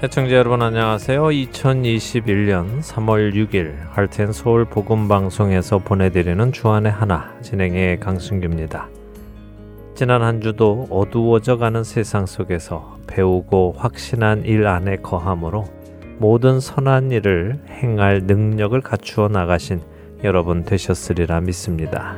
애청자 여러분 안녕하세요. 2021년 3월 6일 할텐 서울 복음 방송에서 보내드리는 주안의 하나 진행의 강승규입니다. 지난 한 주도 어두워져가는 세상 속에서 배우고 확신한 일 안에 거함으로 모든 선한 일을 행할 능력을 갖추어 나가신 여러분 되셨으리라 믿습니다.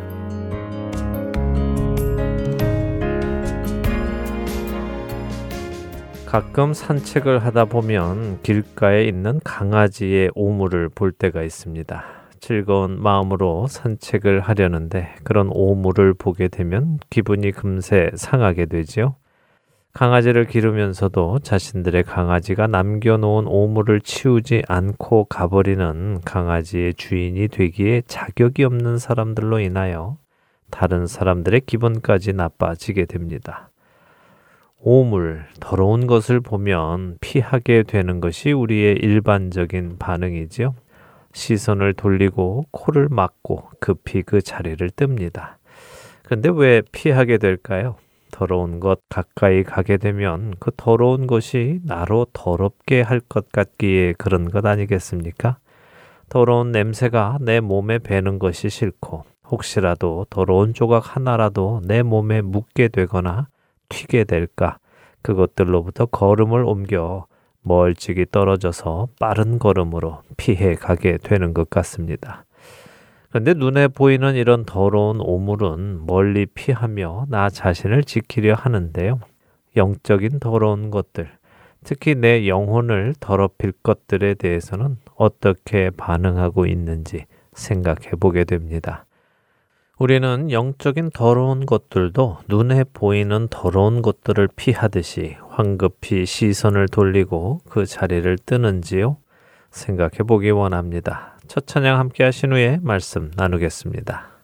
가끔 산책을 하다 보면 길가에 있는 강아지의 오물을 볼 때가 있습니다. 즐거운 마음으로 산책을 하려는데 그런 오물을 보게 되면 기분이 금세 상하게 되지요. 강아지를 기르면서도 자신들의 강아지가 남겨놓은 오물을 치우지 않고 가버리는 강아지의 주인이 되기에 자격이 없는 사람들로 인하여 다른 사람들의 기분까지 나빠지게 됩니다. 오물, 더러운 것을 보면 피하게 되는 것이 우리의 일반적인 반응이지요. 시선을 돌리고 코를 막고 급히 그 자리를 뜹니다. 근데 왜 피하게 될까요? 더러운 것 가까이 가게 되면 그 더러운 것이 나로 더럽게 할 것 같기에 그런 것 아니겠습니까? 더러운 냄새가 내 몸에 배는 것이 싫고 혹시라도 더러운 조각 하나라도 내 몸에 묻게 되거나 튀게 될까 그것들로부터 걸음을 옮겨 멀찍이 떨어져서 빠른 걸음으로 피해 가게 되는 것 같습니다. 그런데 눈에 보이는 이런 더러운 오물은 멀리 피하며 나 자신을 지키려 하는데요. 영적인 더러운 것들, 특히 내 영혼을 더럽힐 것들에 대해서는 어떻게 반응하고 있는지 생각해 보게 됩니다. 우리는 영적인 더러운 것들도 눈에 보이는 더러운 것들을 피하듯이 황급히 시선을 돌리고 그 자리를 뜨는지요? 생각해 보기 원합니다. 첫 찬양 함께 하신 후에 말씀 나누겠습니다.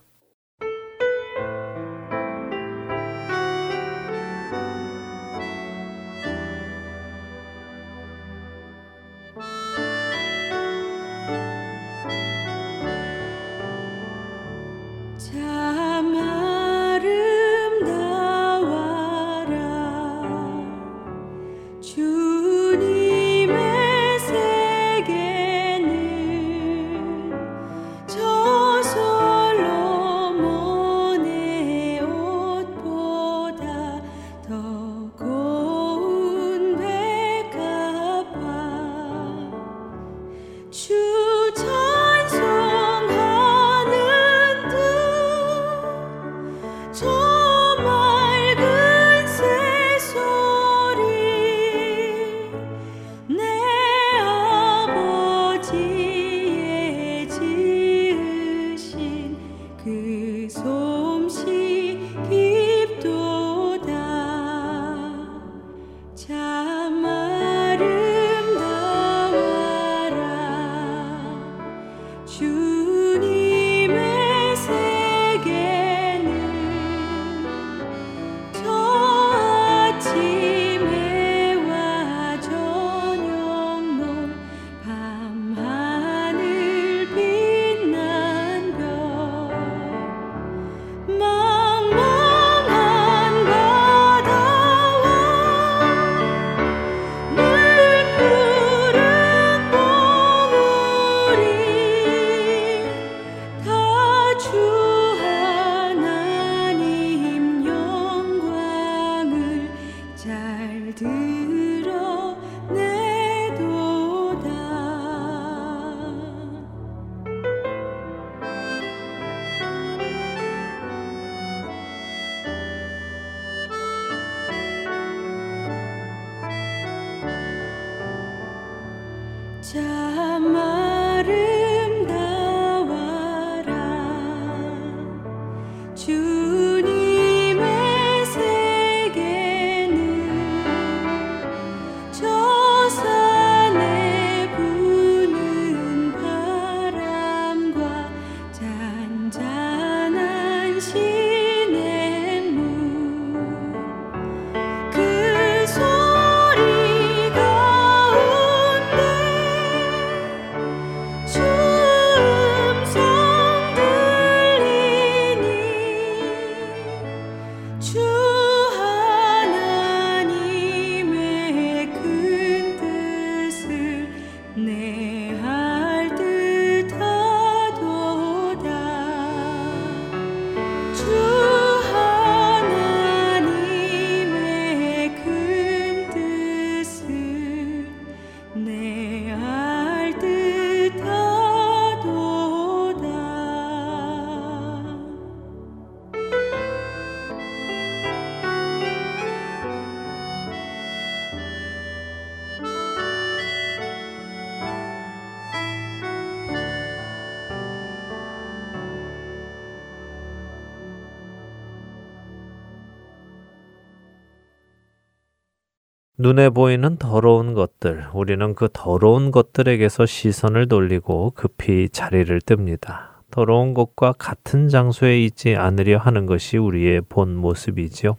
눈에 보이는 더러운 것들, 우리는 그 더러운 것들에게서 시선을 돌리고 급히 자리를 뜹니다. 더러운 것과 같은 장소에 있지 않으려 하는 것이 우리의 본 모습이지요.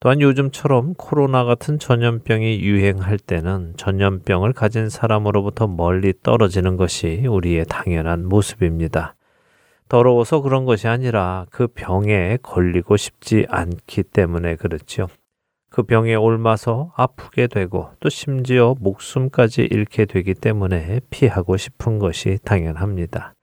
또한 요즘처럼 코로나 같은 전염병이 유행할 때는 전염병을 가진 사람으로부터 멀리 떨어지는 것이 우리의 당연한 모습입니다. 더러워서 그런 것이 아니라 그 병에 걸리고 싶지 않기 때문에 그렇지요. 그 병에 옮아서 아프게 되고 또 심지어 목숨까지 잃게 되기 때문에 피하고 싶은 것이 당연합니다.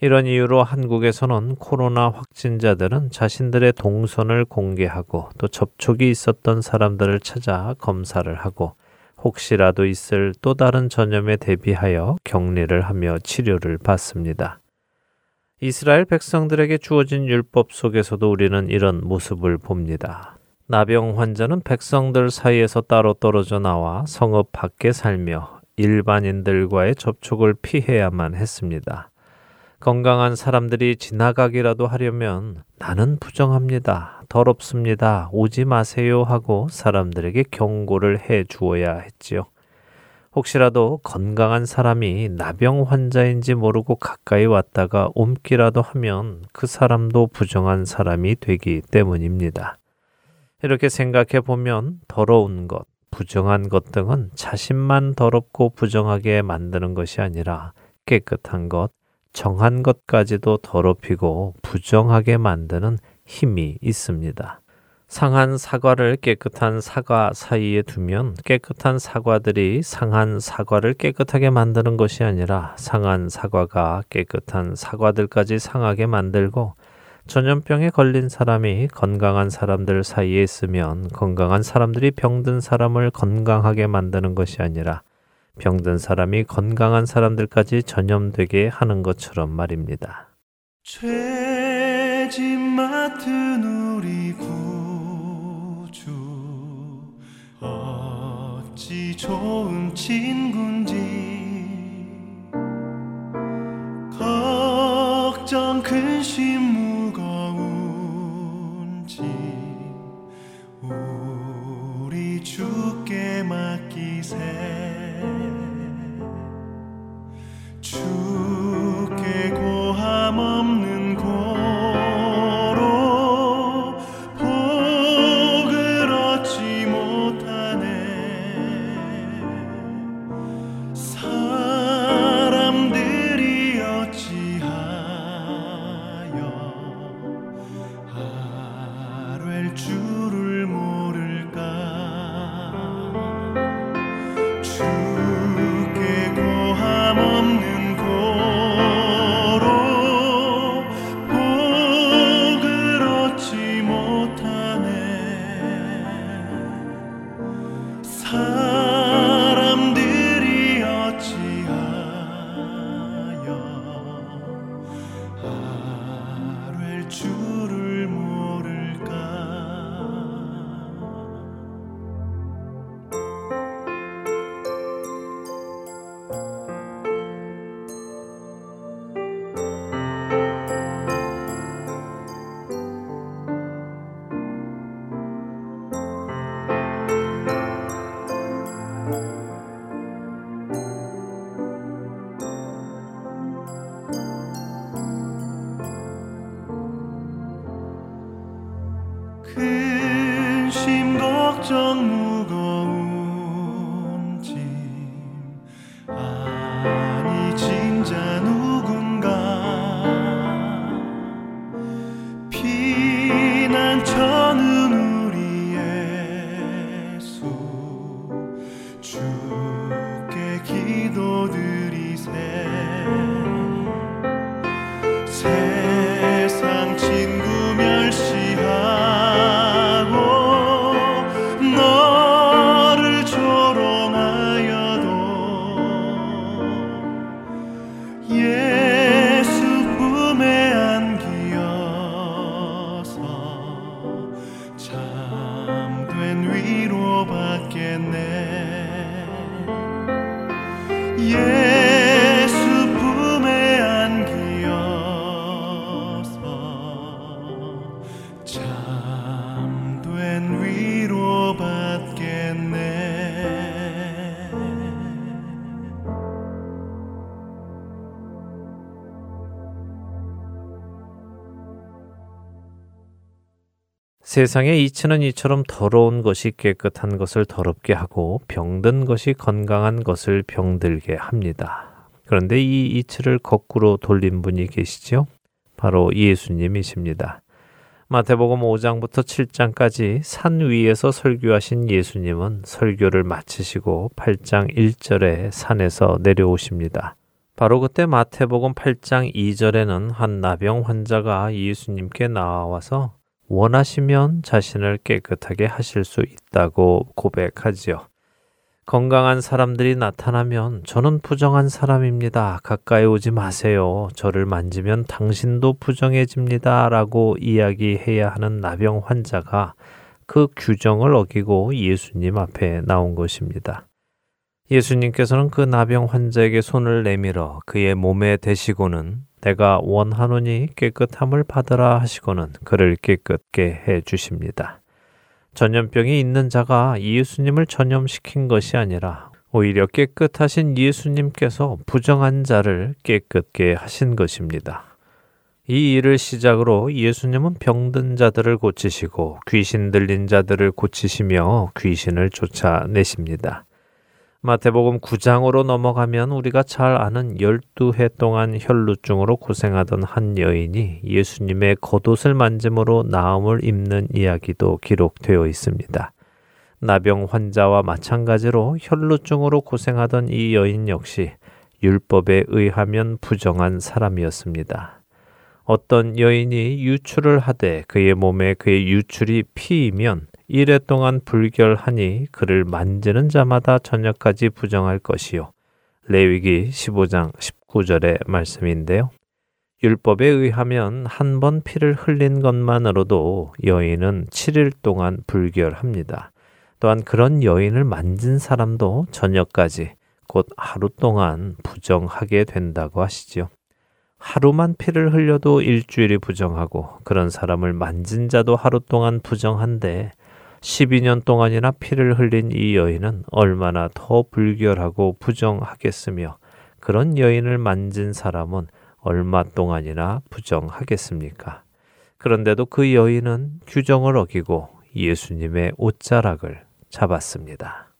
이런 이유로 한국에서는 코로나 확진자들은 자신들의 동선을 공개하고 또 접촉이 있었던 사람들을 찾아 검사를 하고 혹시라도 있을 또 다른 전염에 대비하여 격리를 하며 치료를 받습니다. 이스라엘 백성들에게 주어진 율법 속에서도 우리는 이런 모습을 봅니다. 나병 환자는 백성들 사이에서 따로 떨어져 나와 성읍 밖에 살며 일반인들과의 접촉을 피해야만 했습니다. 건강한 사람들이 지나가기라도 하려면 나는 부정합니다. 더럽습니다. 오지 마세요 하고 사람들에게 경고를 해 주어야 했지요. 혹시라도 건강한 사람이 나병 환자인지 모르고 가까이 왔다가 옮기라도 하면 그 사람도 부정한 사람이 되기 때문입니다. 이렇게 생각해 보면 더러운 것, 부정한 것 등은 자신만 더럽고 부정하게 만드는 것이 아니라 깨끗한 것, 정한 것까지도 더럽히고 부정하게 만드는 힘이 있습니다. 상한 사과를 깨끗한 사과 사이에 두면 깨끗한 사과들이 상한 사과를 깨끗하게 만드는 것이 아니라 상한 사과가 깨끗한 사과들까지 상하게 만들고 전염병에 걸린 사람이 건강한 사람들 사이에 있으면 건강한 사람들이 병든 사람을 건강하게 만드는 것이 아니라 병든 사람이 건강한 사람들까지 전염되게 하는 것처럼 말입니다. 죄짐 맡은 우리 구주 어찌 좋은 친군지 걱정 근심 무거운지 우리 주께 맡기세 위로받겠네 예 세상에 이치는 이처럼 더러운 것이 깨끗한 것을 더럽게 하고 병든 것이 건강한 것을 병들게 합니다. 그런데 이 이치를 거꾸로 돌린 분이 계시죠? 바로 예수님이십니다. 마태복음 5장부터 7장까지 산 위에서 설교하신 예수님은 설교를 마치시고 8장 1절에 산에서 내려오십니다. 바로 그때 마태복음 8장 2절에는 한 나병 환자가 예수님께 나와서 원하시면 자신을 깨끗하게 하실 수 있다고 고백하지요. 건강한 사람들이 나타나면 저는 부정한 사람입니다. 가까이 오지 마세요. 저를 만지면 당신도 부정해집니다. 라고 이야기해야 하는 나병 환자가 그 규정을 어기고 예수님 앞에 나온 것입니다. 예수님께서는 그 나병 환자에게 손을 내밀어 그의 몸에 대시고는 내가 원하노니 깨끗함을 받으라 하시고는 그를 깨끗게 해 주십니다. 전염병이 있는 자가 예수님을 전염시킨 것이 아니라 오히려 깨끗하신 예수님께서 부정한 자를 깨끗게 하신 것입니다. 이 일을 시작으로 예수님은 병든 자들을 고치시고 귀신 들린 자들을 고치시며 귀신을 쫓아내십니다. 마태복음 9장으로 넘어가면 우리가 잘 아는 12해 동안 혈루증으로 고생하던 한 여인이 예수님의 겉옷을 만짐으로 나음을 입는 이야기도 기록되어 있습니다. 나병 환자와 마찬가지로 혈루증으로 고생하던 이 여인 역시 율법에 의하면 부정한 사람이었습니다. 어떤 여인이 유출을 하되 그의 몸에 그의 유출이 피이면 이래 동안 불결하니 그를 만지는 자마다 저녁까지 부정할 것이요. 레위기 15장 19절의 말씀인데요. 율법에 의하면 한 번 피를 흘린 것만으로도 여인은 7일 동안 불결합니다. 또한 그런 여인을 만진 사람도 저녁까지 곧 하루 동안 부정하게 된다고 하시지요. 하루만 피를 흘려도 일주일이 부정하고 그런 사람을 만진 자도 하루 동안 부정한데 12년 동안이나 피를 흘린 이 여인은 얼마나 더 불결하고 부정하겠으며 그런 여인을 만진 사람은 얼마 동안이나 부정하겠습니까? 그런데도 그 여인은 규정을 어기고 예수님의 옷자락을 잡았습니다.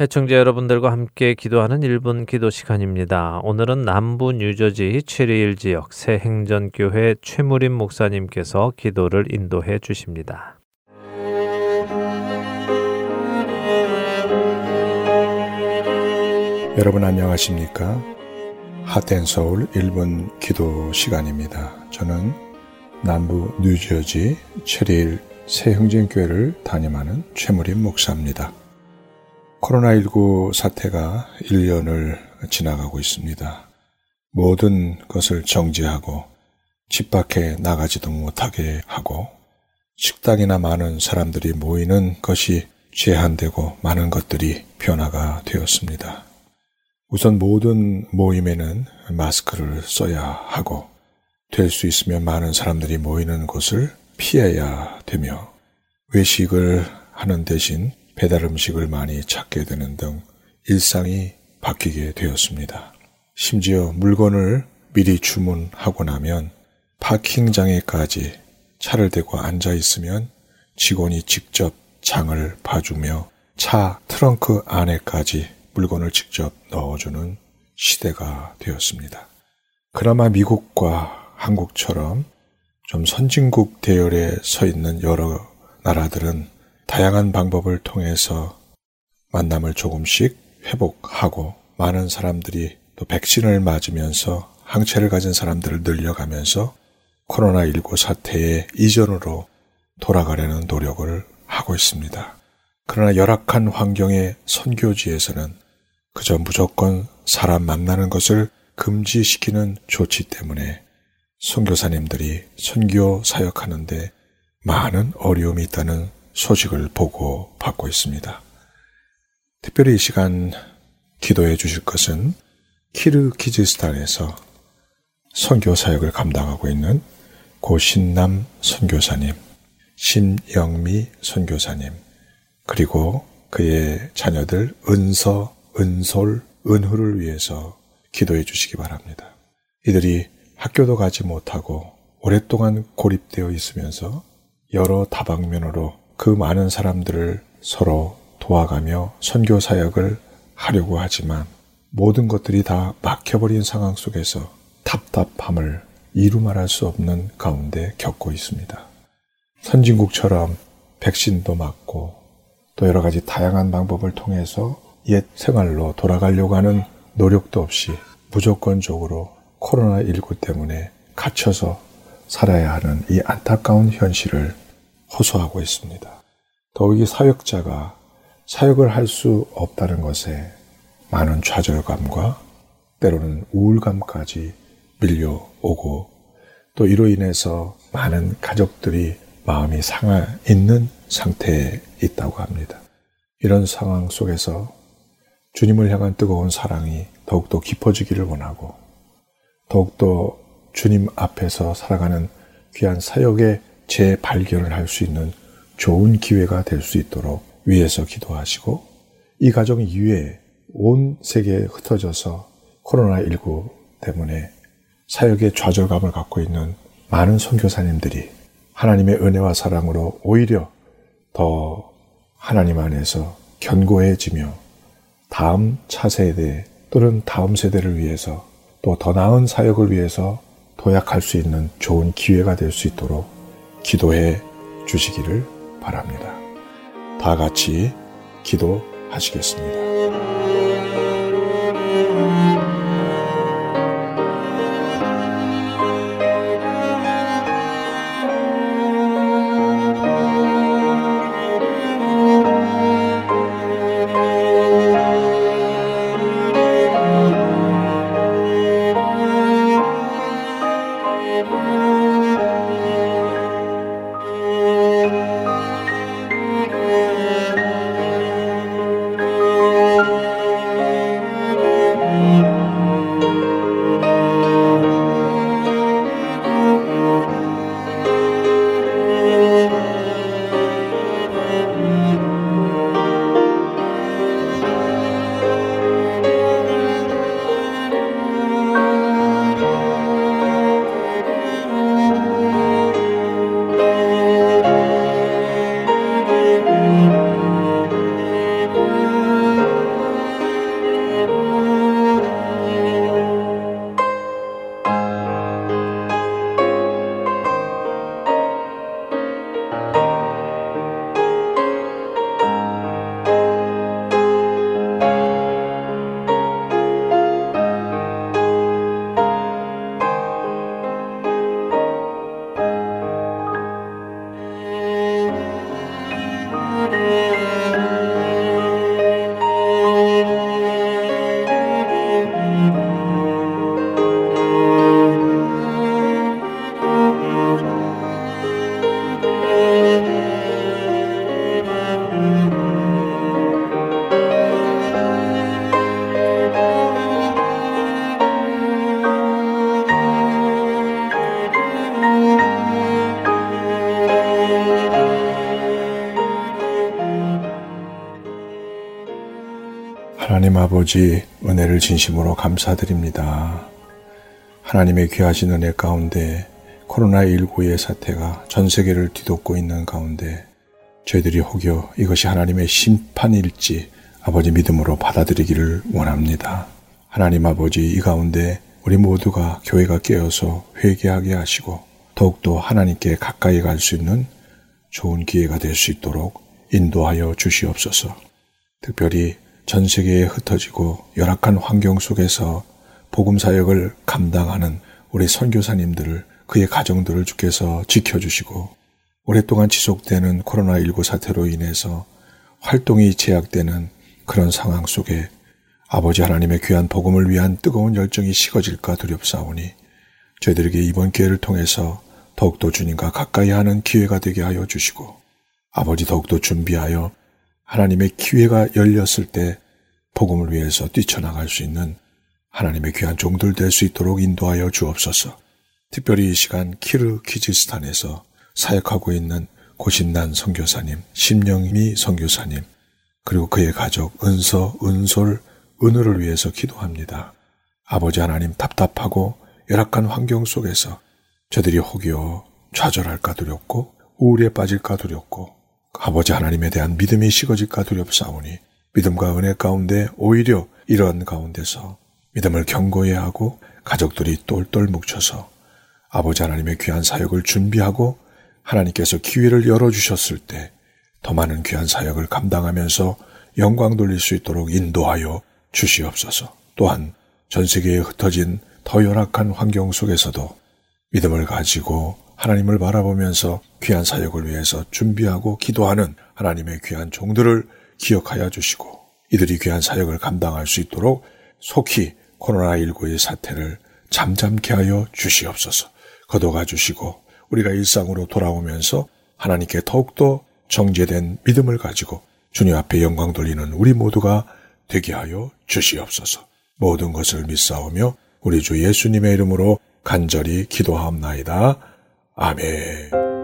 해청자 여러분들과 함께 기도하는 1분 기도 시간입니다. 오늘은 남부 뉴저지 체리일 지역 새 행전교회 최무림 목사님께서 기도를 인도해 주십니다. 여러분 안녕하십니까? 하텐서울 1분 기도 시간입니다. 저는 남부 뉴저지 체리일 새 행전교회를 담임하는 최무림 목사입니다. 코로나19 사태가 1년을 지나가고 있습니다. 모든 것을 정지하고 집 밖에 나가지도 못하게 하고 식당이나 많은 사람들이 모이는 것이 제한되고 많은 것들이 변화가 되었습니다. 우선 모든 모임에는 마스크를 써야 하고 될 수 있으면 많은 사람들이 모이는 곳을 피해야 되며 외식을 하는 대신 배달 음식을 많이 찾게 되는 등 일상이 바뀌게 되었습니다. 심지어 물건을 미리 주문하고 나면 파킹장에까지 차를 대고 앉아 있으면 직원이 직접 장을 봐주며 차 트렁크 안에까지 물건을 직접 넣어주는 시대가 되었습니다. 그나마 미국과 한국처럼 좀 선진국 대열에 서 있는 여러 나라들은 다양한 방법을 통해서 만남을 조금씩 회복하고 많은 사람들이 또 백신을 맞으면서 항체를 가진 사람들을 늘려가면서 코로나19 사태의 이전으로 돌아가려는 노력을 하고 있습니다. 그러나 열악한 환경의 선교지에서는 그저 무조건 사람 만나는 것을 금지시키는 조치 때문에 선교사님들이 선교 사역하는데 많은 어려움이 있다는 소식을 보고 받고 있습니다. 특별히 이 시간 기도해 주실 것은 키르키즈스탄에서 선교 사역을 감당하고 있는 고신남 선교사님, 신영미 선교사님, 그리고 그의 자녀들 은서, 은솔, 은후를 위해서 기도해 주시기 바랍니다. 이들이 학교도 가지 못하고 오랫동안 고립되어 있으면서 여러 다방면으로 그 많은 사람들을 서로 도와가며 선교 사역을 하려고 하지만 모든 것들이 다 막혀버린 상황 속에서 답답함을 이루 말할 수 없는 가운데 겪고 있습니다. 선진국처럼 백신도 맞고 또 여러 가지 다양한 방법을 통해서 옛 생활로 돌아가려고 하는 노력도 없이 무조건적으로 코로나19 때문에 갇혀서 살아야 하는 이 안타까운 현실을 호소하고 있습니다. 더욱이 사역자가 사역을 할 수 없다는 것에 많은 좌절감과 때로는 우울감까지 밀려오고 또 이로 인해서 많은 가족들이 마음이 상하 있는 상태에 있다고 합니다. 이런 상황 속에서 주님을 향한 뜨거운 사랑이 더욱더 깊어지기를 원하고 더욱더 주님 앞에서 살아가는 귀한 사역의 재발견을 할 수 있는 좋은 기회가 될 수 있도록 위에서 기도하시고 이 가정 이외에 온 세계에 흩어져서 코로나19 때문에 사역의 좌절감을 갖고 있는 많은 선교사님들이 하나님의 은혜와 사랑으로 오히려 더 하나님 안에서 견고해지며 다음 차세대 또는 다음 세대를 위해서 또 더 나은 사역을 위해서 도약할 수 있는 좋은 기회가 될 수 있도록 기도해 주시기를 바랍니다. 다 같이 기도하시겠습니다. 아버지 은혜를 진심으로 감사드립니다. 하나님의 귀하신 은혜 가운데 코로나19의 사태가 전 세계를 뒤덮고 있는 가운데 저희들이 혹여 이것이 하나님의 심판일지 아버지 믿음으로 받아들이기를 원합니다. 하나님 아버지 이 가운데 우리 모두가 교회가 깨어서 회개하게 하시고 더욱더 하나님께 가까이 갈 수 있는 좋은 기회가 될 수 있도록 인도하여 주시옵소서. 특별히 전 세계에 흩어지고 열악한 환경 속에서 복음 사역을 감당하는 우리 선교사님들을 그의 가정들을 주께서 지켜주시고 오랫동안 지속되는 코로나19 사태로 인해서 활동이 제약되는 그런 상황 속에 아버지 하나님의 귀한 복음을 위한 뜨거운 열정이 식어질까 두렵사오니 저희들에게 이번 기회를 통해서 더욱더 주님과 가까이 하는 기회가 되게 하여 주시고 아버지 더욱더 준비하여 하나님의 기회가 열렸을 때 복음을 위해서 뛰쳐나갈 수 있는 하나님의 귀한 종들 될 수 있도록 인도하여 주옵소서. 특별히 이 시간 키르 키지스탄에서 사역하고 있는 고신난 선교사님, 심영미 선교사님, 그리고 그의 가족 은서, 은솔, 은우를 위해서 기도합니다. 아버지 하나님 답답하고 열악한 환경 속에서 저들이 혹여 좌절할까 두렵고 우울에 빠질까 두렵고 아버지 하나님에 대한 믿음이 식어질까 두렵사오니 믿음과 은혜 가운데 오히려 이러한 가운데서 믿음을 견고해야 하고 가족들이 똘똘 뭉쳐서 아버지 하나님의 귀한 사역을 준비하고 하나님께서 기회를 열어주셨을 때 더 많은 귀한 사역을 감당하면서 영광 돌릴 수 있도록 인도하여 주시옵소서. 또한 전 세계에 흩어진 더 열악한 환경 속에서도 믿음을 가지고 하나님을 바라보면서 귀한 사역을 위해서 준비하고 기도하는 하나님의 귀한 종들을 기억하여 주시고 이들이 귀한 사역을 감당할 수 있도록 속히 코로나19의 사태를 잠잠케 하여 주시옵소서. 거둬가 주시고 우리가 일상으로 돌아오면서 하나님께 더욱더 정제된 믿음을 가지고 주님 앞에 영광 돌리는 우리 모두가 되게 하여 주시옵소서. 모든 것을 믿사오며 우리 주 예수님의 이름으로 간절히 기도하옵나이다. 아멘.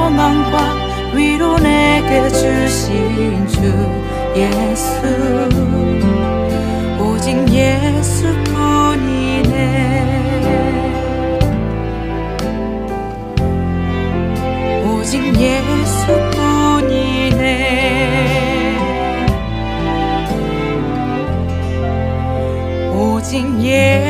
소망과 위로 내게 주신 주 예수. 오직 예수뿐이네. 오직 예수뿐이네. 오직 예수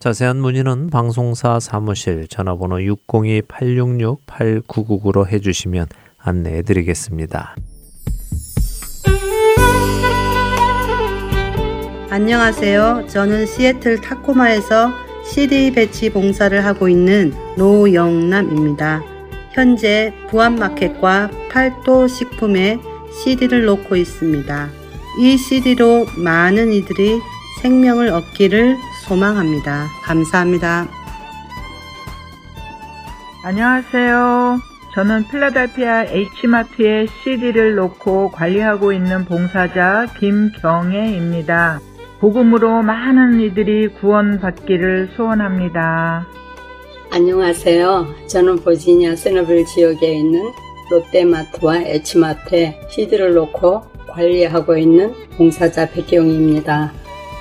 자세한 문의는 방송사 사무실 전화번호 602-866-8999로 해주시면 안내해 드리겠습니다. 안녕하세요. 저는 시애틀 타코마에서 CD 배치 봉사를 하고 있는 노영남입니다. 현재 부안마켓과 팔도 식품에 CD를 놓고 있습니다. 이 CD로 많은 이들이 생명을 얻기를 소망합니다. 감사합니다. 안녕하세요. 저는 필라델피아 H마트에 CD를 놓고 관리하고 있는 봉사자 김경애입니다. 복음으로 많은 이들이 구원받기를 소원합니다. 안녕하세요. 저는 버지니아 세너빌 지역에 있는 롯데마트와 H마트에 CD를 놓고 관리하고 있는 봉사자 백경입니다.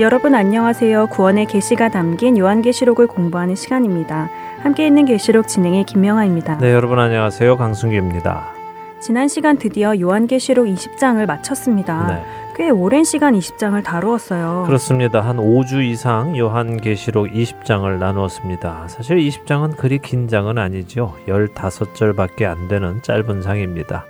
여러분 안녕하세요. 구원의 계시가 담긴 요한계시록을 공부하는 시간입니다. 함께 있는 계시록 진행의 김명아입니다. 네, 여러분 안녕하세요. 강승규입니다. 지난 시간 드디어 요한계시록 20장을 마쳤습니다. 네. 꽤 오랜 시간 20장을 다루었어요. 그렇습니다. 한 5주 이상 요한계시록 20장을 나누었습니다. 사실 20장은 그리 긴 장은 아니죠. 15절밖에 안 되는 짧은 장입니다.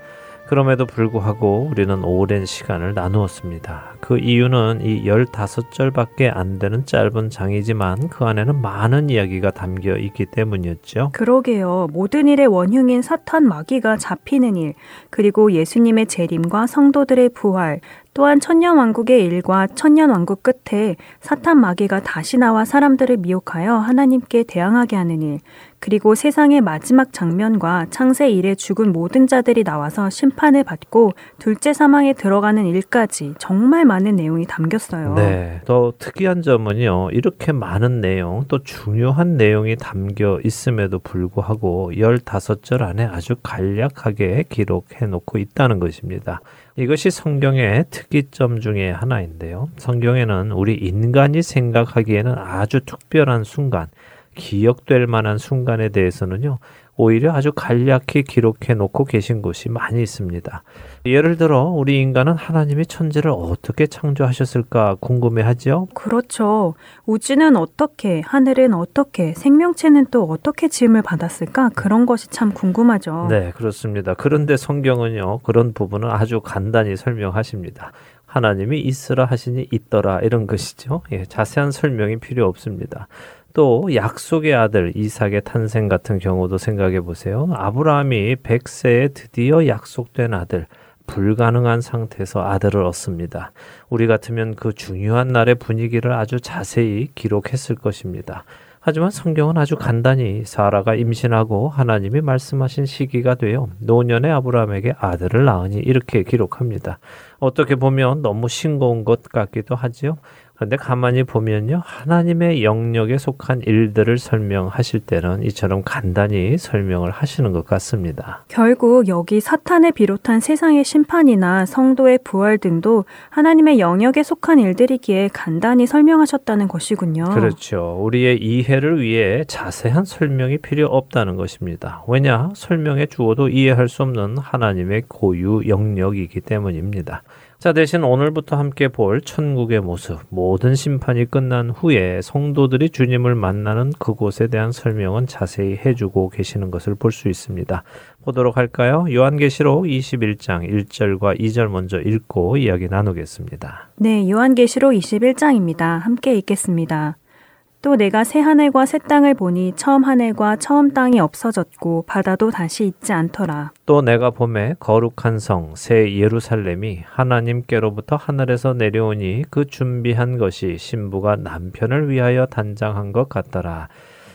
그럼에도 불구하고 우리는 오랜 시간을 나누었습니다. 그 이유는 이 15절밖에 안 되는 짧은 장이지만 그 안에는 많은 이야기가 담겨 있기 때문이었죠. 그러게요. 모든 일의 원흉인 사탄 마귀가 잡히는 일, 그리고 예수님의 재림과 성도들의 부활, 또한 천년왕국의 일과 천년왕국 끝에 사탄 마귀가 다시 나와 사람들을 미혹하여 하나님께 대항하게 하는 일, 그리고 세상의 마지막 장면과 창세 이래 죽은 모든 자들이 나와서 심판을 받고 둘째 사망에 들어가는 일까지 정말 많은 내용이 담겼어요. 네. 더 특이한 점은요. 이렇게 많은 내용, 또 중요한 내용이 담겨 있음에도 불구하고 15절 안에 아주 간략하게 기록해 놓고 있다는 것입니다. 이것이 성경의 특이점 중에 하나인데요. 성경에는 우리 인간이 생각하기에는 아주 특별한 순간, 기억될 만한 순간에 대해서는요, 오히려 아주 간략히 기록해 놓고 계신 곳이 많이 있습니다. 예를 들어, 우리 인간은 하나님이 천지를 어떻게 창조하셨을까 궁금해 하죠? 그렇죠. 우주는 어떻게, 하늘은 어떻게, 생명체는 또 어떻게 지음을 받았을까? 그런 것이 참 궁금하죠. 네, 그렇습니다. 그런데 성경은요, 그런 부분은 아주 간단히 설명하십니다. 하나님이 있으라 하시니 있더라 이런 것이죠. 예, 자세한 설명이 필요 없습니다. 또 약속의 아들 이삭의 탄생 같은 경우도 생각해 보세요. 아브라함이 100세에 드디어 약속된 아들 불가능한 상태에서 아들을 얻습니다. 우리 같으면 그 중요한 날의 분위기를 아주 자세히 기록했을 것입니다. 하지만 성경은 아주 간단히 사라가 임신하고 하나님이 말씀하신 시기가 되어 노년의 아브라함에게 아들을 낳으니 이렇게 기록합니다. 어떻게 보면 너무 싱거운 것 같기도 하지요. 그런데 가만히 보면요. 하나님의 영역에 속한 일들을 설명하실 때는 이처럼 간단히 설명을 하시는 것 같습니다. 결국 여기 사탄을 비롯한 세상의 심판이나 성도의 부활 등도 하나님의 영역에 속한 일들이기에 간단히 설명하셨다는 것이군요. 그렇죠. 우리의 이해를 위해 자세한 설명이 필요 없다는 것입니다. 왜냐? 설명해 주어도 이해할 수 없는 하나님의 고유 영역이기 때문입니다. 자, 대신 오늘부터 함께 볼 천국의 모습, 모든 심판이 끝난 후에 성도들이 주님을 만나는 그곳에 대한 설명은 자세히 해주고 계시는 것을 볼 수 있습니다. 보도록 할까요? 요한계시록 21장 1절과 2절 먼저 읽고 이야기 나누겠습니다. 네, 요한계시록 21장입니다. 함께 읽겠습니다. 또 내가 새 하늘과 새 땅을 보니 처음 하늘과 처음 땅이 없어졌고 바다도 다시 있지 않더라. 또 내가 봄에 거룩한 성 새 예루살렘이 하나님께로부터 하늘에서 내려오니 그 준비한 것이 신부가 남편을 위하여 단장한 것 같더라.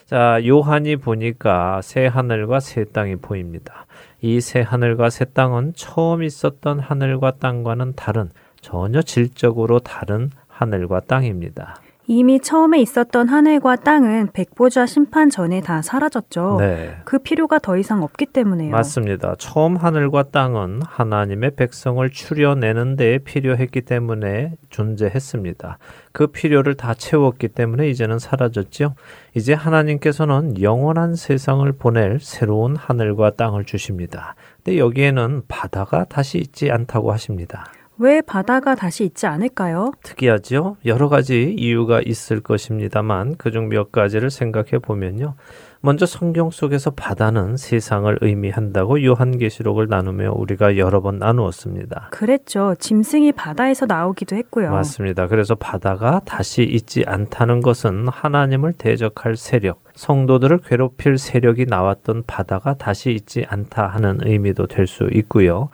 자, 요한이 보니까 새 하늘과 새 땅이 보입니다. 이 새 하늘과 새 땅은 처음 있었던 하늘과 땅과는 다른 전혀 질적으로 다른 하늘과 땅입니다. 이미 처음에 있었던 하늘과 땅은 백보자 심판 전에 다 사라졌죠. 네. 그 필요가 더 이상 없기 때문에요. 맞습니다. 처음 하늘과 땅은 하나님의 백성을 추려내는 데 필요했기 때문에 존재했습니다. 그 필요를 다 채웠기 때문에 이제는 사라졌죠. 이제 하나님께서는 영원한 세상을 보낼 새로운 하늘과 땅을 주십니다. 근데 여기에는 바다가 다시 있지 않다고 하십니다. 왜 바다가 다시 있지 않을까요? 특이하죠? 여러 가지 이유가 있을 것입니다만 그중 몇 가지를 생각해 보면요. 먼저 성경 속에서 바다는 세상을 의미한다고 요한계시록을 나누며 우리가 여러 번 나누었습니다. 그랬죠. 짐승이 바다에서 나오기도 했고요. 맞습니다. 그래서 바다가 다시 있지 않다는 것은 하나님을 대적할 세력, 성도들을 괴롭힐 세력이 나왔던 바다가 다시 있지 않다 하는 의미도 될 수 있고요.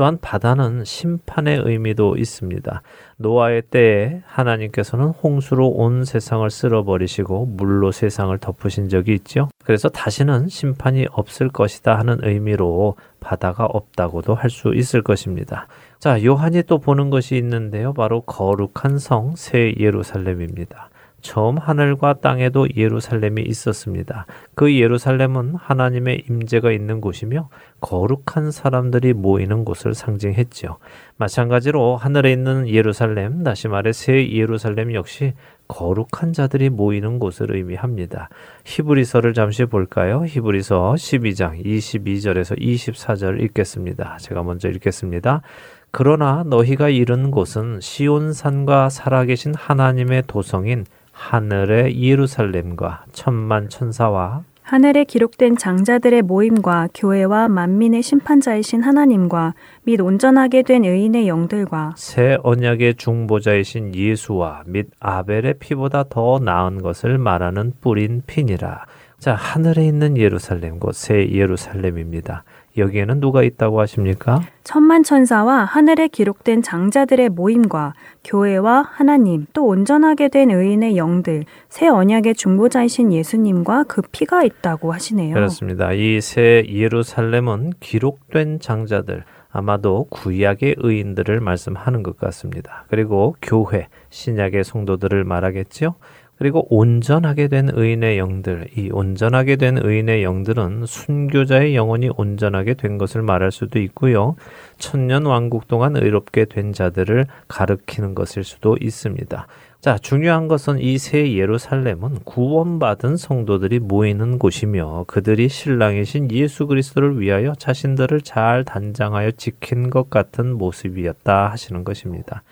또한 바다는 심판의 의미도 있습니다. 노아의 때에 하나님께서는 홍수로 온 세상을 쓸어버리시고 물로 세상을 덮으신 적이 있죠. 그래서 다시는 심판이 없을 것이다 하는 의미로 바다가 없다고도 할 수 있을 것입니다. 자, 요한이 또 보는 것이 있는데요. 바로 거룩한 성, 새 예루살렘입니다. 처음 하늘과 땅에도 예루살렘이 있었습니다. 그 예루살렘은 하나님의 임재가 있는 곳이며 거룩한 사람들이 모이는 곳을 상징했지요. 마찬가지로 하늘에 있는 예루살렘, 다시 말해 새 예루살렘 역시 거룩한 자들이 모이는 곳을 의미합니다. 히브리서를 잠시 볼까요? 히브리서 12장 22절에서 24절 읽겠습니다. 제가 먼저 읽겠습니다. 그러나 너희가 이른 곳은 시온산과 살아계신 하나님의 도성인 하늘의 예루살렘과 천만 천사와 하늘에 기록된 장자들의 모임과 교회와 만민의 심판자이신 하나님과 및 온전하게 된 의인의 영들과 새 언약의 중보자이신 예수와 및 아벨의 피보다 더 나은 것을 말하는 뿌린 피니라. 자, 하늘에 있는 예루살렘 곧새 예루살렘입니다. 여기에는 누가 있다고 하십니까? 천만 천사와 하늘에 기록된 장자들의 모임과 교회와 하나님 또 온전하게 된 의인의 영들 새 언약의 중보자이신 예수님과 그 피가 있다고 하시네요. 그렇습니다. 이 새 예루살렘은 기록된 장자들 아마도 구약의 의인들을 말씀하는 것 같습니다. 그리고 교회 신약의 성도들을 말하겠지요. 그리고 온전하게 된 의인의 영들, 이 온전하게 된 의인의 영들은 순교자의 영혼이 온전하게 된 것을 말할 수도 있고요. 천년 왕국 동안 의롭게 된 자들을 가르키는 것일 수도 있습니다. 자, 중요한 것은 이 새 예루살렘은 구원받은 성도들이 모이는 곳이며 그들이 신랑이신 예수 그리스도를 위하여 자신들을 잘 단장하여 지킨 것 같은 모습이었다 하시는 것입니다.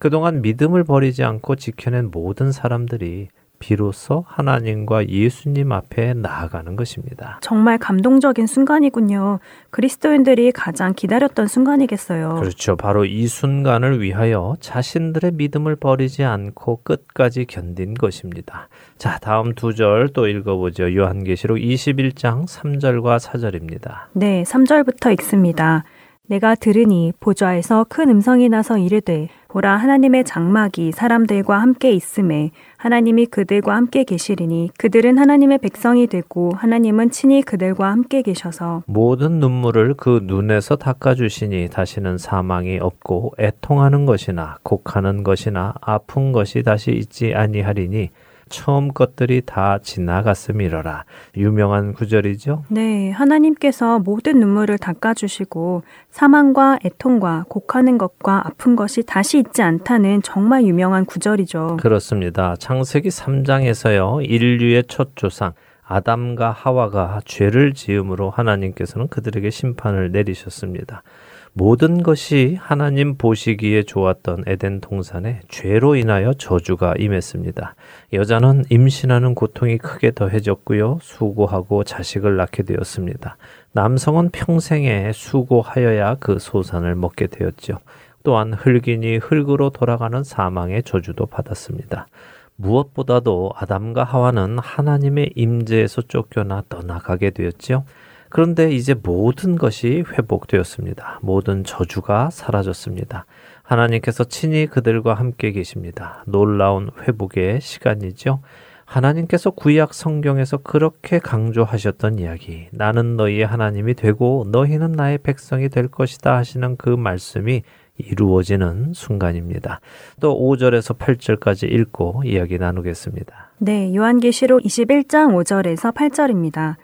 그동안 믿음을 버리지 않고 지켜낸 모든 사람들이 비로소 하나님과 예수님 앞에 나아가는 것입니다. 정말 감동적인 순간이군요. 그리스도인들이 가장 기다렸던 순간이겠어요. 그렇죠. 바로 이 순간을 위하여 자신들의 믿음을 버리지 않고 끝까지 견딘 것입니다. 자, 다음 두 절 또 읽어보죠. 요한계시록 21장 3절과 4절입니다. 네, 3절부터 읽습니다. 내가 들으니 보좌에서 큰 음성이 나서 이르되 보라 하나님의 장막이 사람들과 함께 있음에 하나님이 그들과 함께 계시리니 그들은 하나님의 백성이 되고 하나님은 친히 그들과 함께 계셔서 모든 눈물을 그 눈에서 닦아 주시니 다시는 사망이 없고 애통하는 것이나 곡하는 것이나 아픈 것이 다시 있지 아니하리니 처음 것들이 다 지나갔음이러라. 유명한 구절이죠? 네, 하나님께서 모든 눈물을 닦아주시고 사망과 애통과 곡하는 것과 아픈 것이 다시 있지 않다는 정말 유명한 구절이죠. 그렇습니다. 창세기 3장에서요, 인류의 첫 조상, 아담과 하와가 죄를 지음으로 하나님께서는 그들에게 심판을 내리셨습니다. 모든 것이 하나님 보시기에 좋았던 에덴 동산에 죄로 인하여 저주가 임했습니다. 여자는 임신하는 고통이 크게 더해졌고요. 수고하고 자식을 낳게 되었습니다. 남성은 평생에 수고하여야 그 소산을 먹게 되었죠. 또한 흙이니 흙으로 돌아가는 사망의 저주도 받았습니다. 무엇보다도 아담과 하와는 하나님의 임재에서 쫓겨나 떠나가게 되었지요. 그런데 이제 모든 것이 회복되었습니다. 모든 저주가 사라졌습니다. 하나님께서 친히 그들과 함께 계십니다. 놀라운 회복의 시간이죠. 하나님께서 구약 성경에서 그렇게 강조하셨던 이야기, 나는 너희의 하나님이 되고 너희는 나의 백성이 될 것이다 하시는 그 말씀이 이루어지는 순간입니다. 또 5절에서 8절까지 읽고 이야기 나누겠습니다. 네, 요한계시록 21장 5절에서 8절입니다.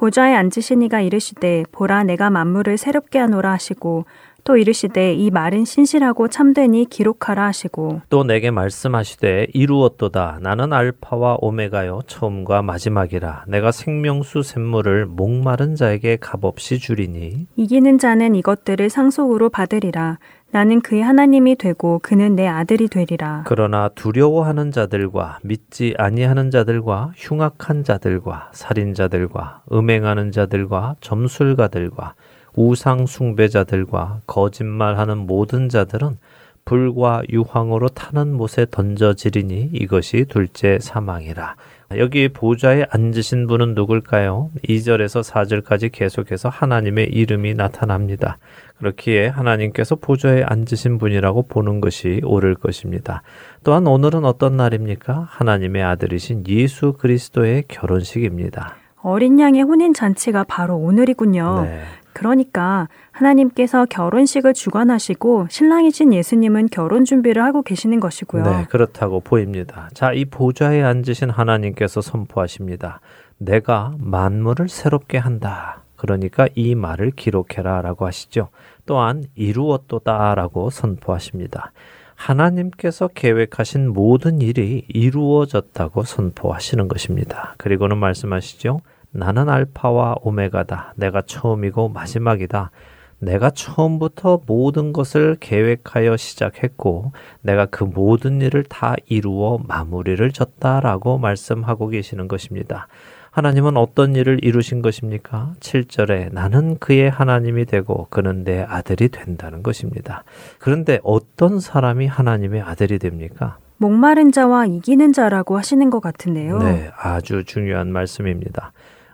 보좌에 앉으신 이가 이르시되 보라 내가 만물을 새롭게 하노라 하시고 또 이르시되 이 말은 신실하고 참되니 기록하라 하시고. 또 내게 말씀하시되 이루었도다. 나는 알파와 오메가요 처음과 마지막이라. 내가 생명수 샘물을 목마른 자에게 값없이 주리니. 이기는 자는 이것들을 상속으로 받으리라 나는 그의 하나님이 되고 그는 내 아들이 되리라. 그러나 두려워하는 자들과 믿지 아니하는 자들과 흉악한 자들과 살인자들과 음행하는 자들과 점술가들과 우상 숭배자들과 거짓말하는 모든 자들은 불과 유황으로 타는 못에 던져지리니 이것이 둘째 사망이라. 여기 보좌에 앉으신 분은 누굴까요? 2절에서 4절까지 계속해서 하나님의 이름이 나타납니다. 그렇기에 하나님께서 보좌에 앉으신 분이라고 보는 것이 옳을 것입니다. 또한 오늘은 어떤 날입니까? 하나님의 아들이신 예수 그리스도의 결혼식입니다. 어린 양의 혼인 잔치가 바로 오늘이군요. 네. 그러니까 하나님께서 결혼식을 주관하시고 신랑이신 예수님은 결혼 준비를 하고 계시는 것이고요. 네, 그렇다고 보입니다. 자, 이 보좌에 앉으신 하나님께서 선포하십니다. 내가 만물을 새롭게 한다. 그러니까 이 말을 기록해라 라고 하시죠. 또한 이루었도다 라고 선포하십니다. 하나님께서 계획하신 모든 일이 이루어졌다고 선포하시는 것입니다. 그리고는 말씀하시죠. 나는 알파와 오메가다. 내가 처음이고 마지막이다. 내가 처음부터 모든 것을 계획하여 시작했고, 내가 그 모든 일을 다 이루어 마무리를 졌다라고 말씀하고 계시는 것입니다. 하나님은 어떤 일을 이루신 것입니까? 7절에 나는 그의 하나님이 되고 그는 내 아들이 된다는 것입니다. 그런데 어떤 사람이 하나님의 아들이 됩니까? 목마른 자와 이기는 자라고 하시는 것 같은데요. 네, 아주 중요한 말씀입니다.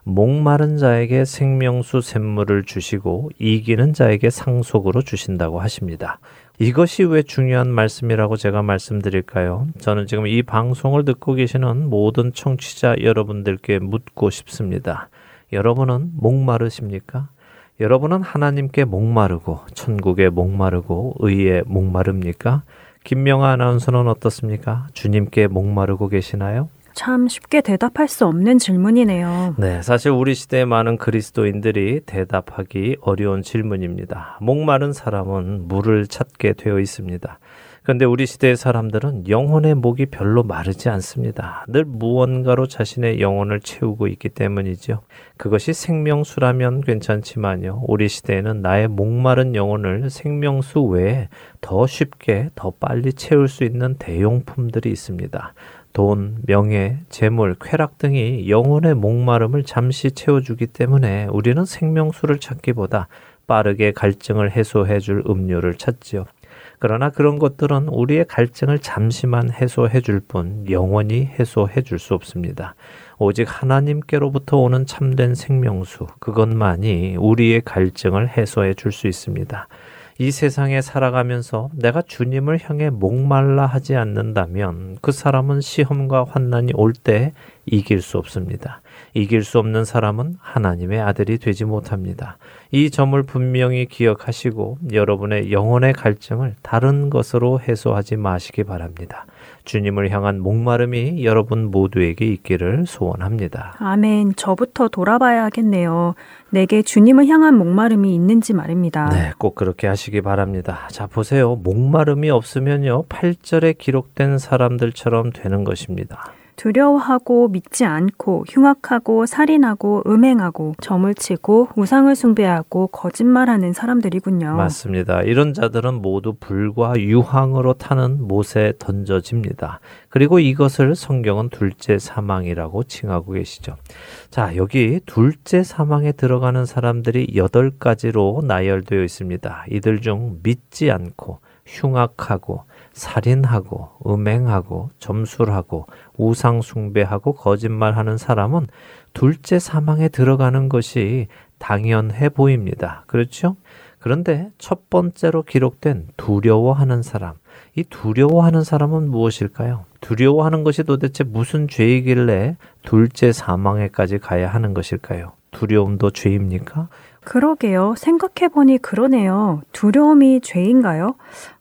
목마른 자에게 생명수 샘물을 주시고 이기는 자에게 상속으로 주신다고 하십니다. 이것이 왜 중요한 말씀이라고 제가 말씀드릴까요? 저는 지금 이 방송을 듣고 계시는 모든 청취자 여러분들께 묻고 싶습니다. 여러분은 목마르십니까? 여러분은 하나님께 목마르고 천국에 목마르고 의에 목마릅니까? 김명아 아나운서는 어떻습니까? 주님께 목마르고 계시나요? 참 쉽게 대답할 수 없는 질문이네요. 네, 사실 우리 시대의 많은 그리스도인들이 대답하기 어려운 질문입니다. 목마른 사람은 물을 찾게 되어 있습니다. 그런데 우리 시대의 사람들은 영혼의 목이 별로 마르지 않습니다. 늘 무언가로 자신의 영혼을 채우고 있기 때문이죠. 그것이 생명수라면 괜찮지만요. 우리 시대에는 나의 목마른 영혼을 생명수 외에 더 쉽게, 더 빨리 채울 수 있는 대용품들이 있습니다. 돈, 명예, 재물, 쾌락 등이 영혼의 목마름을 잠시 채워주기 때문에 우리는 생명수를 찾기보다 빠르게 갈증을 해소해 줄 음료를 찾지요. 그러나 그런 것들은 우리의 갈증을 잠시만 해소해 줄 뿐 영원히 해소해 줄 수 없습니다. 오직 하나님께로부터 오는 참된 생명수, 그것만이 우리의 갈증을 해소해 줄 수 있습니다. 이 세상에 살아가면서 내가 주님을 향해 목말라 하지 않는다면 그 사람은 시험과 환난이 올 때 이길 수 없습니다. 이길 수 없는 사람은 하나님의 아들이 되지 못합니다. 이 점을 분명히 기억하시고 여러분의 영혼의 갈증을 다른 것으로 해소하지 마시기 바랍니다. 주님을 향한 목마름이 여러분 모두에게 있기를 소원합니다. 아멘. 저부터 돌아봐야 하겠네요. 내게 주님을 향한 목마름이 있는지 말입니다. 네, 꼭 그렇게 하시기 바랍니다. 자, 보세요. 목마름이 없으면요. 8절에 기록된 사람들처럼 되는 것입니다. 두려워하고 믿지 않고 흉악하고 살인하고 음행하고 점을 치고 우상을 숭배하고 거짓말하는 사람들이군요. 맞습니다. 이런 자들은 모두 불과 유황으로 타는 못에 던져집니다. 그리고 이것을 성경은 둘째 사망이라고 칭하고 계시죠. 자, 여기 둘째 사망에 들어가는 사람들이 여덟 가지로 나열되어 있습니다. 이들 중 믿지 않고 흉악하고 살인하고 음행하고 점술하고 우상 숭배하고 거짓말하는 사람은 둘째 사망에 들어가는 것이 당연해 보입니다. 그렇죠? 그런데 첫 번째로 기록된 두려워하는 사람. 이 두려워하는 사람은 무엇일까요? 두려워하는 것이 도대체 무슨 죄이길래 둘째 사망에까지 가야 하는 것일까요? 두려움도 죄입니까? 그러게요. 생각해보니 그러네요. 두려움이 죄인가요?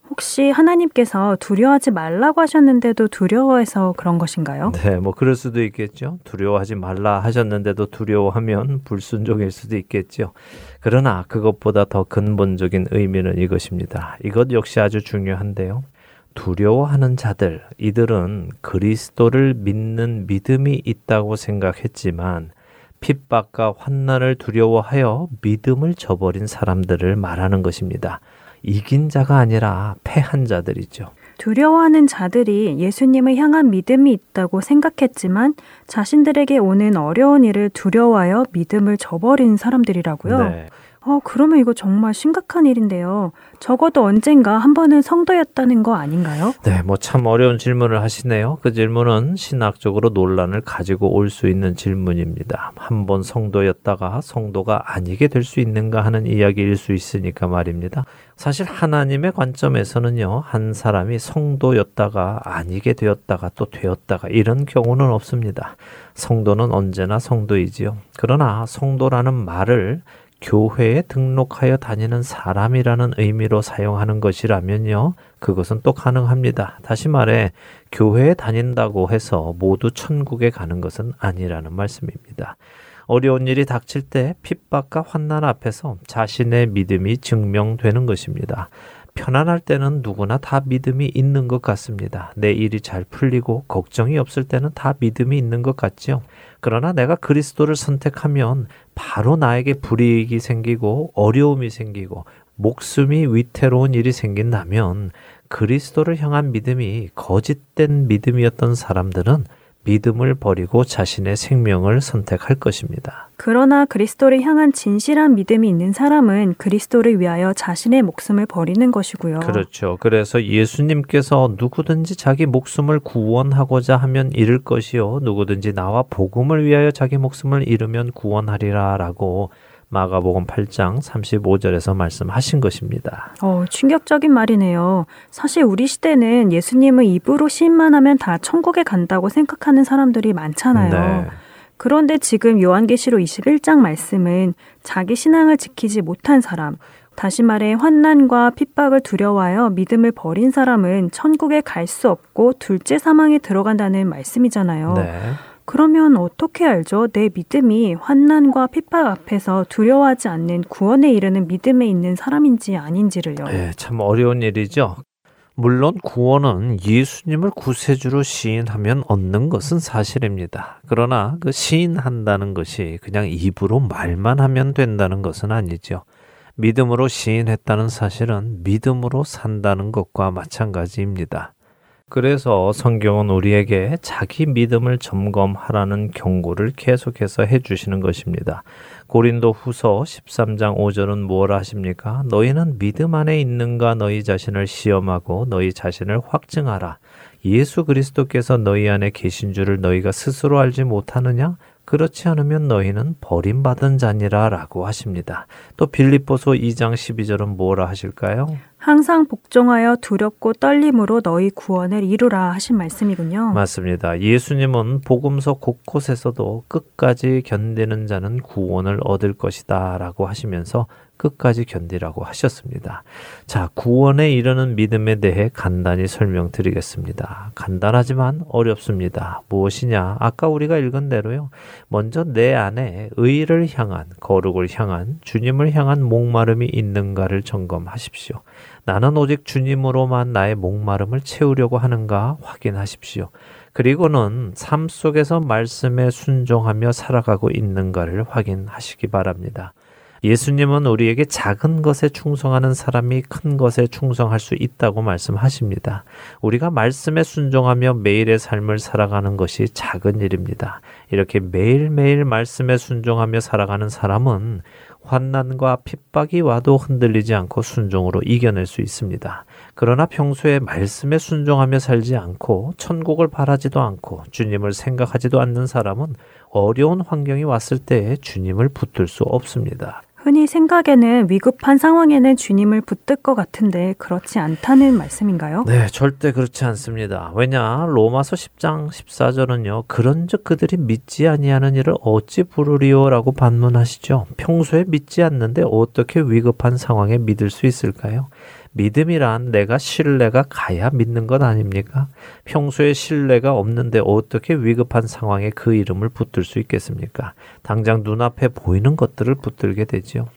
혹시 하나님께서 두려워하지 말라고 하셨는데도 두려워해서 그런 것인가요? 네, 뭐 그럴 수도 있겠죠. 두려워하지 말라 하셨는데도 두려워하면 불순종일 수도 있겠죠. 그러나 그것보다 더 근본적인 의미는 이것입니다. 이것 역시 아주 중요한데요. 두려워하는 자들, 이들은 그리스도를 믿는 믿음이 있다고 생각했지만 핍박과 환난을 두려워하여 믿음을 저버린 사람들을 말하는 것입니다. 이긴 자가 아니라 패한 자들이죠. 두려워하는 자들이 예수님을 향한 믿음이 있다고 생각했지만 자신들에게 오는 어려운 일을 두려워하여 믿음을 저버린 사람들이라고요. 네. 어, 그러면 이거 정말 심각한 일인데요. 적어도 언젠가 한 번은 성도였다는 거 아닌가요? 네, 뭐 참 어려운 질문을 하시네요. 그 질문은 신학적으로 논란을 가지고 올 수 있는 질문입니다. 한 번 성도였다가 성도가 아니게 될 수 있는가 하는 이야기일 수 있으니까 말입니다. 사실 하나님의 관점에서는요, 한 사람이 성도였다가 아니게 되었다가 또 되었다가 이런 경우는 없습니다. 성도는 언제나 성도이지요. 그러나 성도라는 말을 교회에 등록하여 다니는 사람이라는 의미로 사용하는 것이라면요. 그것은 또 가능합니다. 다시 말해, 교회에 다닌다고 해서 모두 천국에 가는 것은 아니라는 말씀입니다. 어려운 일이 닥칠 때 핍박과 환난 앞에서 자신의 믿음이 증명되는 것입니다. 편안할 때는 누구나 다 믿음이 있는 것 같습니다. 내 일이 잘 풀리고 걱정이 없을 때는 다 믿음이 있는 것 같지요. 그러나 내가 그리스도를 선택하면 바로 나에게 불이익이 생기고 어려움이 생기고 목숨이 위태로운 일이 생긴다면 그리스도를 향한 믿음이 거짓된 믿음이었던 사람들은 믿음을 버리고 자신의 생명을 선택할 것입니다. 그러나 그리스도를 향한 진실한 믿음이 있는 사람은 그리스도를 위하여 자신의 목숨을 버리는 것이고요. 그렇죠. 그래서 예수님께서 누구든지 자기 목숨을 구원하고자 하면 잃을 것이요. 누구든지 나와 복음을 위하여 자기 목숨을 잃으면 구원하리라 라고 마가복음 8장 35절에서 말씀하신 것입니다. 어, 충격적인 말이네요. 사실 우리 시대는 예수님을 입으로 시인만 하면 다 천국에 간다고 생각하는 사람들이 많잖아요. 네. 그런데 지금 요한계시록 21장 말씀은 자기 신앙을 지키지 못한 사람, 다시 말해 환난과 핍박을 두려워하여 믿음을 버린 사람은 천국에 갈 수 없고 둘째 사망에 들어간다는 말씀이잖아요. 네. 그러면 어떻게 알죠? 내 믿음이 환난과 핍박 앞에서 두려워하지 않는 구원에 이르는 믿음에 있는 사람인지 아닌지를요. 네, 참 어려운 일이죠. 물론 구원은 예수님을 구세주로 시인하면 얻는 것은 사실입니다. 그러나 그 시인한다는 것이 그냥 입으로 말만 하면 된다는 것은 아니죠. 믿음으로 시인했다는 사실은 믿음으로 산다는 것과 마찬가지입니다. 그래서 성경은 우리에게 자기 믿음을 점검하라는 경고를 계속해서 해주시는 것입니다. 고린도 후서 13장 5절은 무엇 하십니까? 너희는 믿음 안에 있는가 너희 자신을 시험하고 너희 자신을 확증하라. 예수 그리스도께서 너희 안에 계신 줄을 너희가 스스로 알지 못하느냐? 그렇지 않으면 너희는 버림받은 자니라 라고 하십니다. 또 빌립보서 2장 12절은 뭐라 하실까요? 항상 복종하여 두렵고 떨림으로 너희 구원을 이루라 하신 말씀이군요. 맞습니다. 예수님은 복음서 곳곳에서도 끝까지 견디는 자는 구원을 얻을 것이다 라고 하시면서 끝까지 견디라고 하셨습니다. 자, 구원에 이르는 믿음에 대해 간단히 설명드리겠습니다. 간단하지만 어렵습니다. 무엇이냐? 아까 우리가 읽은 대로요. 먼저 내 안에 의를 향한, 거룩을 향한, 주님을 향한 목마름이 있는가를 점검하십시오. 나는 오직 주님으로만 나의 목마름을 채우려고 하는가 확인하십시오. 그리고는 삶 속에서 말씀에 순종하며 살아가고 있는가를 확인하시기 바랍니다. 예수님은 우리에게 작은 것에 충성하는 사람이 큰 것에 충성할 수 있다고 말씀하십니다. 우리가 말씀에 순종하며 매일의 삶을 살아가는 것이 작은 일입니다. 이렇게 매일매일 말씀에 순종하며 살아가는 사람은 환난과 핍박이 와도 흔들리지 않고 순종으로 이겨낼 수 있습니다. 그러나 평소에 말씀에 순종하며 살지 않고 천국을 바라지도 않고 주님을 생각하지도 않는 사람은 어려운 환경이 왔을 때 주님을 붙들 수 없습니다. 흔히 생각에는 위급한 상황에는 주님을 붙들 것 같은데 그렇지 않다는 말씀인가요? 네, 절대 그렇지 않습니다. 왜냐? 로마서 10장 14절은요. 그런즉 그들이 믿지 아니하는 일을 어찌 부르리오라고 반문하시죠. 평소에 믿지 않는데 어떻게 위급한 상황에 믿을 수 있을까요? 믿음이란 내가 신뢰가 가야 믿는 것 아닙니까? 평소에 신뢰가 없는데 어떻게 위급한 상황에 그 이름을 붙들 수 있겠습니까? 당장 눈앞에 보이는 것들을 붙들게 되지요.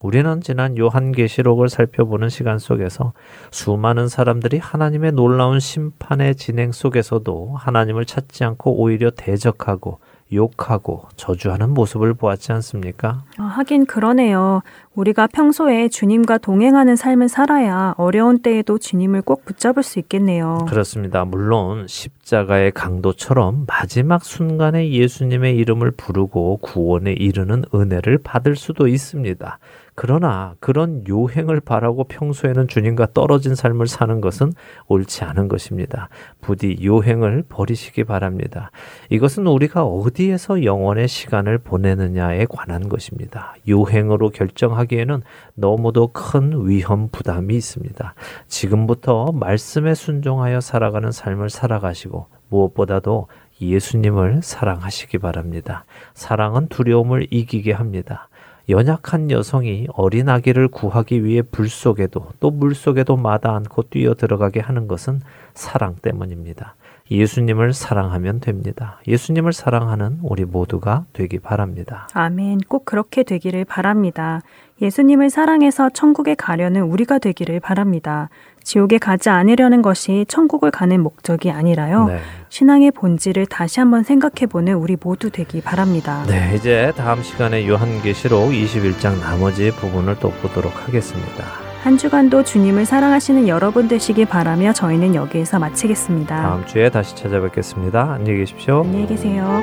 우리는 지난 요한계시록을 살펴보는 시간 속에서 수많은 사람들이 하나님의 놀라운 심판의 진행 속에서도 하나님을 찾지 않고 오히려 대적하고 욕하고 저주하는 모습을 보았지 않습니까? 아, 하긴 그러네요. 우리가 평소에 주님과 동행하는 삶을 살아야 어려운 때에도 주님을 꼭 붙잡을 수 있겠네요. 그렇습니다. 물론 십자가의 강도처럼 마지막 순간에 예수님의 이름을 부르고 구원에 이르는 은혜를 받을 수도 있습니다. 그러나 그런 요행을 바라고 평소에는 주님과 떨어진 삶을 사는 것은 옳지 않은 것입니다. 부디 요행을 버리시기 바랍니다. 이것은 우리가 어디에서 영원의 시간을 보내느냐에 관한 것입니다. 요행으로 결정하기에는 너무도 큰 위험 부담이 있습니다. 지금부터 말씀에 순종하여 살아가는 삶을 살아가시고 무엇보다도 예수님을 사랑하시기 바랍니다. 사랑은 두려움을 이기게 합니다. 연약한 여성이 어린 아기를 구하기 위해 불 속에도 또 물 속에도 마다 않고 뛰어 들어가게 하는 것은 사랑 때문입니다. 예수님을 사랑하면 됩니다. 예수님을 사랑하는 우리 모두가 되기 바랍니다. 아멘. 꼭 그렇게 되기를 바랍니다. 예수님을 사랑해서 천국에 가려는 우리가 되기를 바랍니다. 지옥에 가지 않으려는 것이 천국을 가는 목적이 아니라요. 네. 신앙의 본질을 다시 한번 생각해보는 우리 모두 되기 바랍니다. 네, 이제 다음 시간에 요한계시록 21장 나머지 부분을 또 보도록 하겠습니다. 한 주간도 주님을 사랑하시는 여러분 되시기 바라며 저희는 여기에서 마치겠습니다. 다음 주에 다시 찾아뵙겠습니다. 안녕히 계십시오. 안녕히 계세요.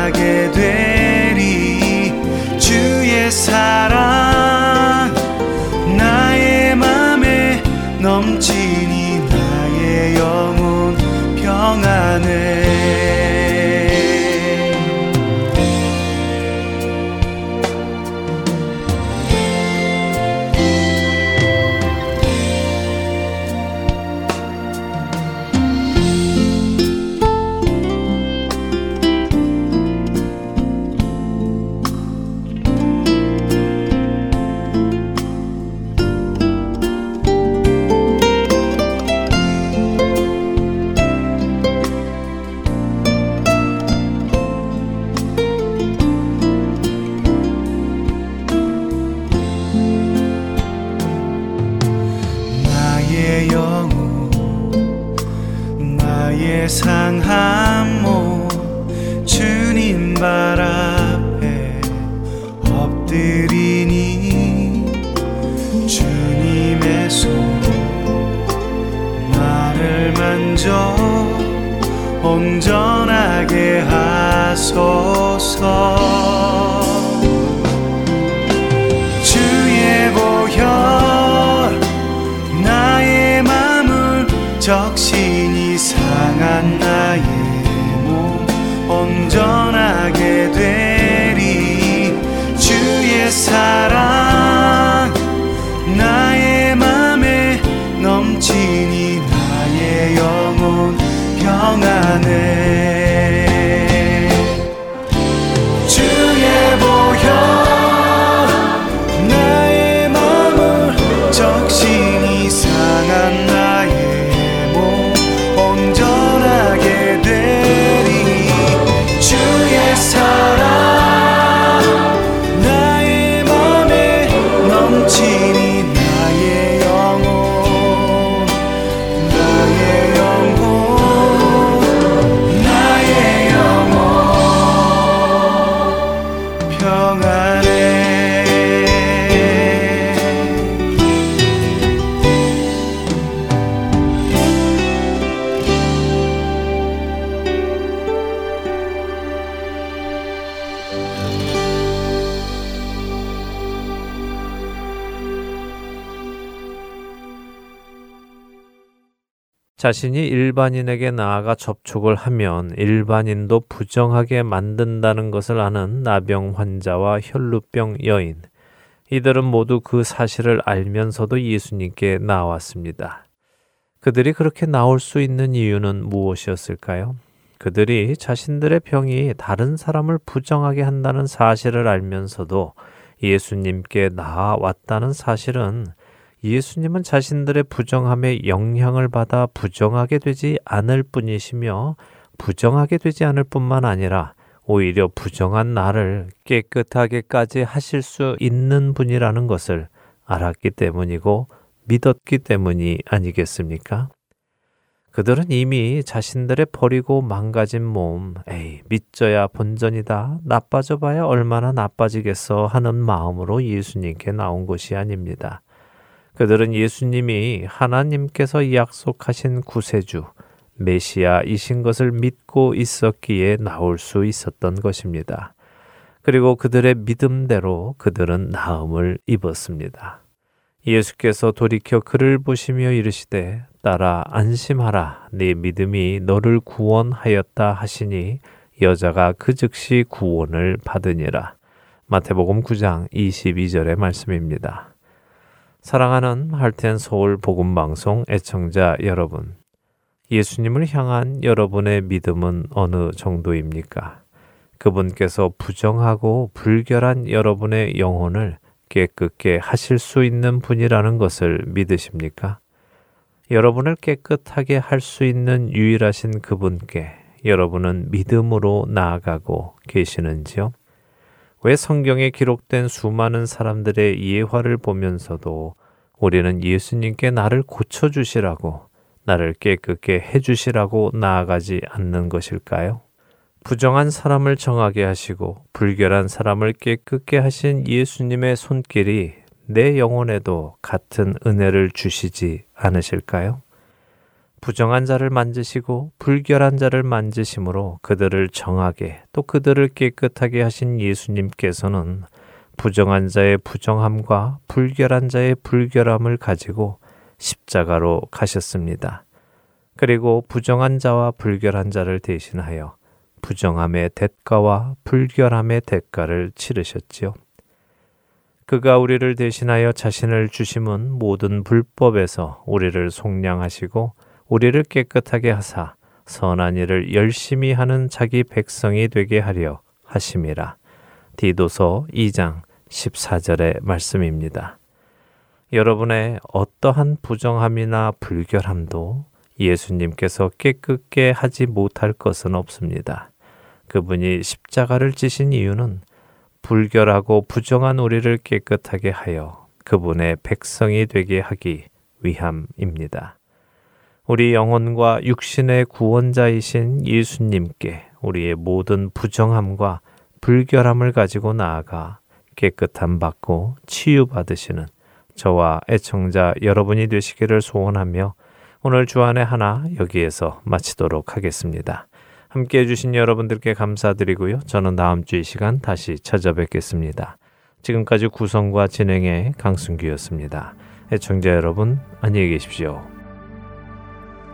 자신이 일반인에게 나아가 접촉을 하면 일반인도 부정하게 만든다는 것을 아는 나병 환자와 혈루병 여인. 이들은 모두 그 사실을 알면서도 예수님께 나왔습니다. 그들이 그렇게 나올 수 있는 이유는 무엇이었을까요? 그들이 자신들의 병이 다른 사람을 부정하게 한다는 사실을 알면서도 예수님께 나아왔다는 사실은 예수님은 자신들의 부정함에 영향을 받아 부정하게 되지 않을 뿐이시며 부정하게 되지 않을 뿐만 아니라 오히려 부정한 나를 깨끗하게까지 하실 수 있는 분이라는 것을 알았기 때문이고 믿었기 때문이 아니겠습니까? 그들은 이미 자신들의 버리고 망가진 몸, 에이, 믿져야 본전이다, 나빠져 봐야 얼마나 나빠지겠어 하는 마음으로 예수님께 나온 것이 아닙니다. 그들은 예수님이 하나님께서 약속하신 구세주, 메시아이신 것을 믿고 있었기에 나올 수 있었던 것입니다. 그리고 그들의 믿음대로 그들은 나음을 입었습니다. 예수께서 돌이켜 그를 보시며 이르시되 따라 안심하라 네 믿음이 너를 구원하였다 하시니 여자가 그 즉시 구원을 받으니라. 마태복음 9장 22절의 말씀입니다. 사랑하는 할텐 서울 복음 방송 애청자 여러분. 예수님을 향한 여러분의 믿음은 어느 정도입니까? 그분께서 부정하고 불결한 여러분의 영혼을 깨끗게 하실 수 있는 분이라는 것을 믿으십니까? 여러분을 깨끗하게 할 수 있는 유일하신 그분께 여러분은 믿음으로 나아가고 계시는지요? 왜 성경에 기록된 수많은 사람들의 예화를 보면서도 우리는 예수님께 나를 고쳐주시라고, 나를 깨끗게 해주시라고 나아가지 않는 것일까요? 부정한 사람을 정하게 하시고 불결한 사람을 깨끗게 하신 예수님의 손길이 내 영혼에도 같은 은혜를 주시지 않으실까요? 부정한 자를 만지시고 불결한 자를 만지심으로 그들을 정하게 또 그들을 깨끗하게 하신 예수님께서는 부정한 자의 부정함과 불결한 자의 불결함을 가지고 십자가로 가셨습니다. 그리고 부정한 자와 불결한 자를 대신하여 부정함의 대가와 불결함의 대가를 치르셨지요. 그가 우리를 대신하여 자신을 주심은 모든 불법에서 우리를 속량하시고 우리를 깨끗하게 하사 선한 일을 열심히 하는 자기 백성이 되게 하려 하심이라. 디도서 2장 14절의 말씀입니다. 여러분의 어떠한 부정함이나 불결함도 예수님께서 깨끗게 하지 못할 것은 없습니다. 그분이 십자가를 지신 이유는 불결하고 부정한 우리를 깨끗하게 하여 그분의 백성이 되게 하기 위함입니다. 우리 영혼과 육신의 구원자이신 예수님께 우리의 모든 부정함과 불결함을 가지고 나아가 깨끗함 받고 치유받으시는 저와 애청자 여러분이 되시기를 소원하며 오늘 주안의 하나 여기에서 마치도록 하겠습니다. 함께 해주신 여러분들께 감사드리고요. 저는 다음 주 이 시간 다시 찾아뵙겠습니다. 지금까지 구성과 진행의 강순기였습니다. 애청자 여러분, 안녕히 계십시오.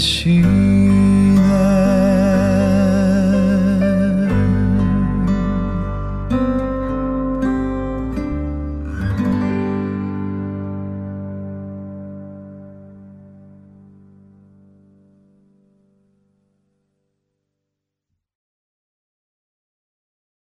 우리 소망 대신